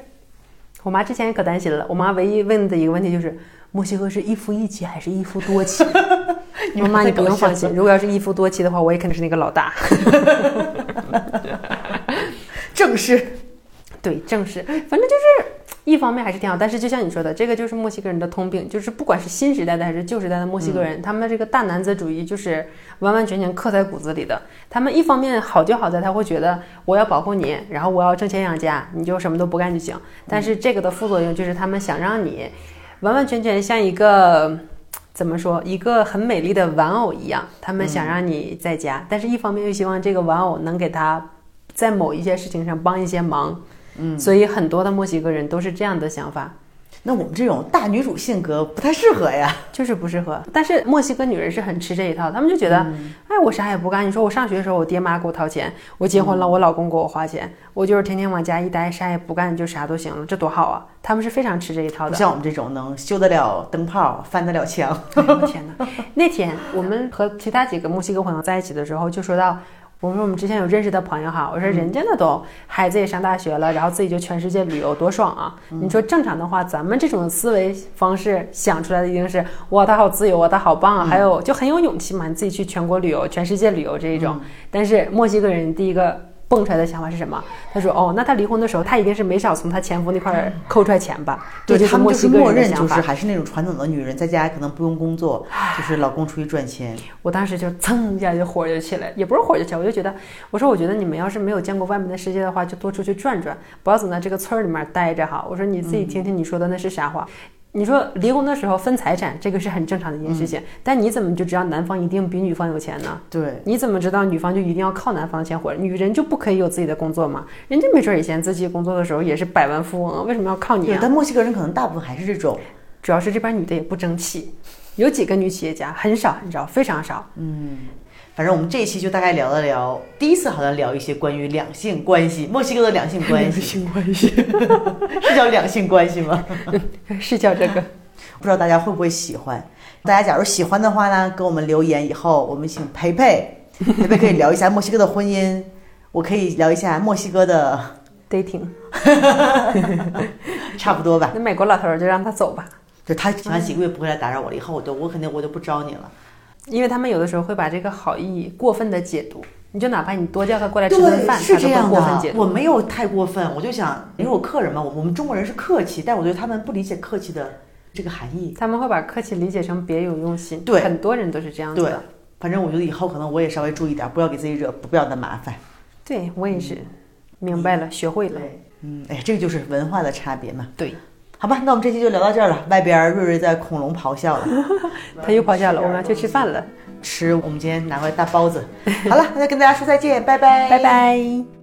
我妈之前可担心了。我妈唯一问的一个问题就是，墨西哥是一夫一妻还是一夫多妻？你我妈你不用放心。如果要是一夫多妻的话，我也肯定是那个老大。正式，对，正是，反正就是一方面还是挺好，但是就像你说的，这个就是墨西哥人的通病，就是不管是新时代的还是旧时代的墨西哥人，他们的这个大男子主义就是完完全全刻在骨子里的。他们一方面好就好在他会觉得我要保护你，然后我要挣钱养家，你就什么都不干就行。但是这个的副作用就是他们想让你完完全全像一个。怎么说？一个很美丽的玩偶一样，他们想让你在家，但是一方面又希望这个玩偶能给他在某一些事情上帮一些忙，嗯，所以很多的墨西哥人都是这样的想法，那我们这种大女主性格不太适合呀。就是不适合。但是墨西哥女人是很吃这一套，他们就觉得，哎，我啥也不干。你说我上学的时候，我爹妈给我掏钱；我结婚了，我老公给我花钱，我就是天天往家一待，啥也不干，就啥都行了，这多好啊！他们是非常吃这一套的。像我们这种能修得了灯泡、翻得了墙。哎呦我天哪！那天我们和其他几个墨西哥朋友在一起的时候，就说到，我说我们之前有认识的朋友哈，我说人家那都孩子也上大学了，然后自己就全世界旅游，多爽啊！你说正常的话，咱们这种思维方式想出来的一定是哇，他好自由啊，他好棒啊，还有就很有勇气嘛，你自己去全国旅游、全世界旅游这一种。但是墨西哥人第一个。蹦出来的想法是什么？他说：“哦，那他离婚的时候，他一定是没少从他前夫那块儿扣出来钱吧？”对就是他们就是默认就是。还是那种传统的女人，在家可能不用工作，就是老公出去赚钱。我当时就噌一下就火就起来，也不是火就起来，我就觉得，我说我觉得你们要是没有见过外面的世界的话，就多出去转转，不要总在这个村儿里面待着哈。我说你自己听听你说的那是啥话。你说离婚的时候分财产，这个是很正常的一件事情，但你怎么就知道男方一定比女方有钱呢？对，你怎么知道女方就一定要靠男方的钱活？女人就不可以有自己的工作吗？人家没准以前自己工作的时候也是百万富翁，为什么要靠你啊？但墨西哥人可能大部分还是这种，主要是这边女的也不争气，有几个女企业家，很少很少，非常少。嗯。反正我们这一期就大概聊了聊，第一次好像聊一些关于两性关系，墨西哥的两性关系，两性关系是叫两性关系吗？是叫这个，不知道大家会不会喜欢？大家假如喜欢的话呢，给我们留言以后，我们请培培，培培可以聊一下墨西哥的婚姻，我可以聊一下墨西哥的 dating，差不多吧。那美国老头就让他走吧，就他前完几个月不会来打扰我了，以后我就我肯定我就不招你了。因为他们有的时候会把这个好意过分的解读，你就哪怕你多叫他过来吃顿饭，是这样的。我没有太过分，我就想，因为我客人嘛，我我们中国人是客气，但我觉得他们不理解客气的这个含义。他们会把客气理解成别有用心，对，很多人都是这样子的。反正我觉得以后可能我也稍微注意点，不要给自己惹不必要的麻烦。对我也是，明白了，学会了。嗯，哎，这个就是文化的差别嘛。对。好吧，那我们这期就聊到这儿了。外边瑞瑞在恐龙咆哮了，他又咆哮了。我们要去吃饭了，吃我们今天拿回来大包子。好了，那就跟大家说再见，拜拜，拜拜。